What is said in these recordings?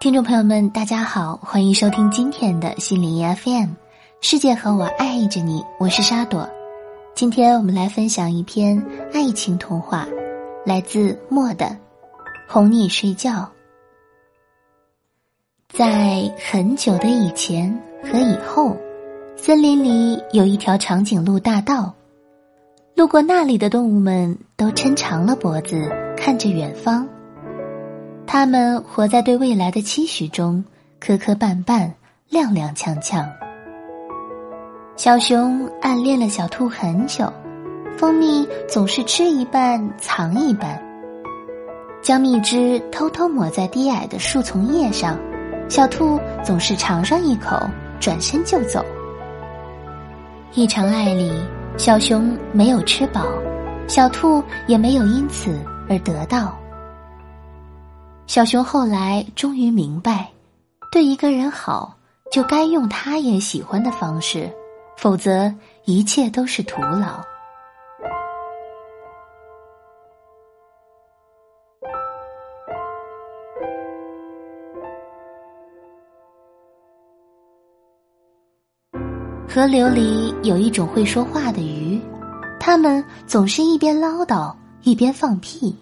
听众朋友们，大家好，欢迎收听今天的心灵 FM，世界和我爱着你，我是沙朵。今天我们来分享一篇爱情童话，来自莫的《哄你睡觉》。在很久的以前和以后，森林里有一条长颈鹿大道，路过那里的动物们都抻长了脖子看着远方。他们活在对未来的期许中，磕磕绊绊，踉踉跄跄。小熊暗恋了小兔很久，蜂蜜总是吃一半藏一半，将蜜汁偷偷抹在低矮的树丛叶上，小兔总是尝上一口，转身就走。一场爱里，小熊没有吃饱，小兔也没有因此而得到。小熊后来终于明白，对一个人好，就该用他也喜欢的方式，否则一切都是徒劳。河流里有一种会说话的鱼，它们总是一边唠叨一边放屁，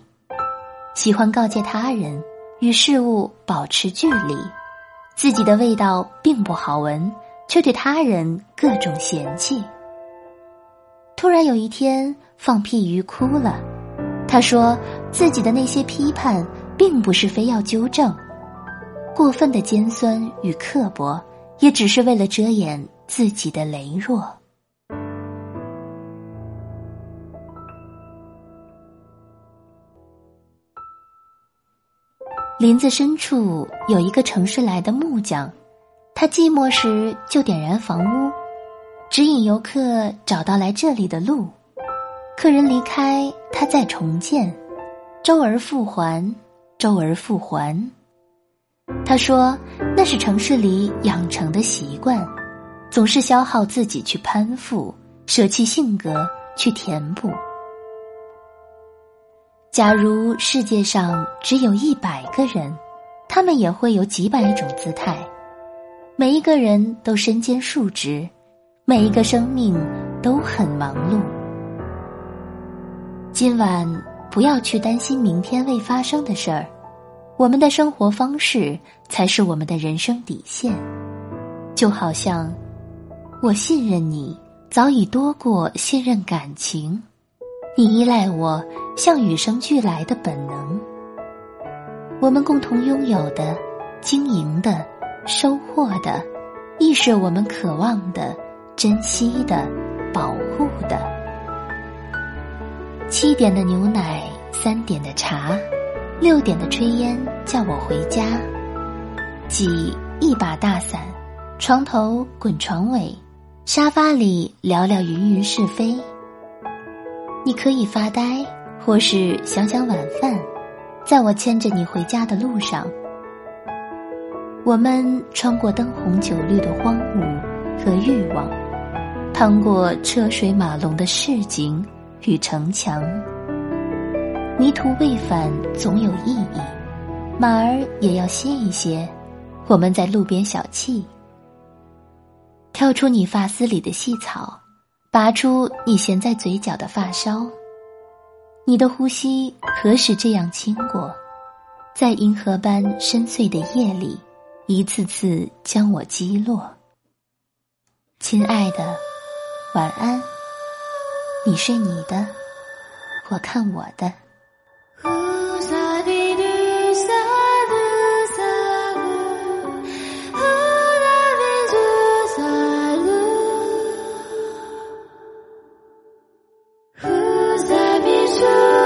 喜欢告诫他人。与事物保持距离，自己的味道并不好闻，却对他人各种嫌弃。突然有一天，放屁鱼哭了，他说自己的那些批判，并不是非要纠正，过分的尖酸与刻薄，也只是为了遮掩自己的羸弱。林子深处有一个城市来的木匠，他寂寞时就点燃房屋，指引游客找到来这里的路。客人离开，他再重建，周而复还，周而复还。他说那是城市里养成的习惯，总是消耗自己去攀附，舍弃性格去填补。假如世界上只有一百个人，他们也会有几百种姿态，每一个人都身兼数职，每一个生命都很忙碌。今晚不要去担心明天未发生的事儿，我们的生活方式才是我们的人生底线。就好像，我信任你，早已多过信任感情。你依赖我，像与生俱来的本能。我们共同拥有的、经营的、收获的，亦是我们渴望的、珍惜的、保护的。七点的牛奶，三点的茶，六点的炊烟叫我回家。挤一把大伞，床头滚床尾，沙发里聊聊云云是非。你可以发呆，或是想想晚饭，在我牵着你回家的路上，我们穿过灯红酒绿的荒芜和欲望，趟过车水马龙的市井与城墙。迷途未返总有意义，马儿也要歇一歇。我们在路边小憩，挑出你发丝里的细草。拔出你衔在嘴角的发梢，你的呼吸何时这样轻过？在银河般深邃的夜里，一次次将我击落。亲爱的，晚安。你睡你的，我看我的。show.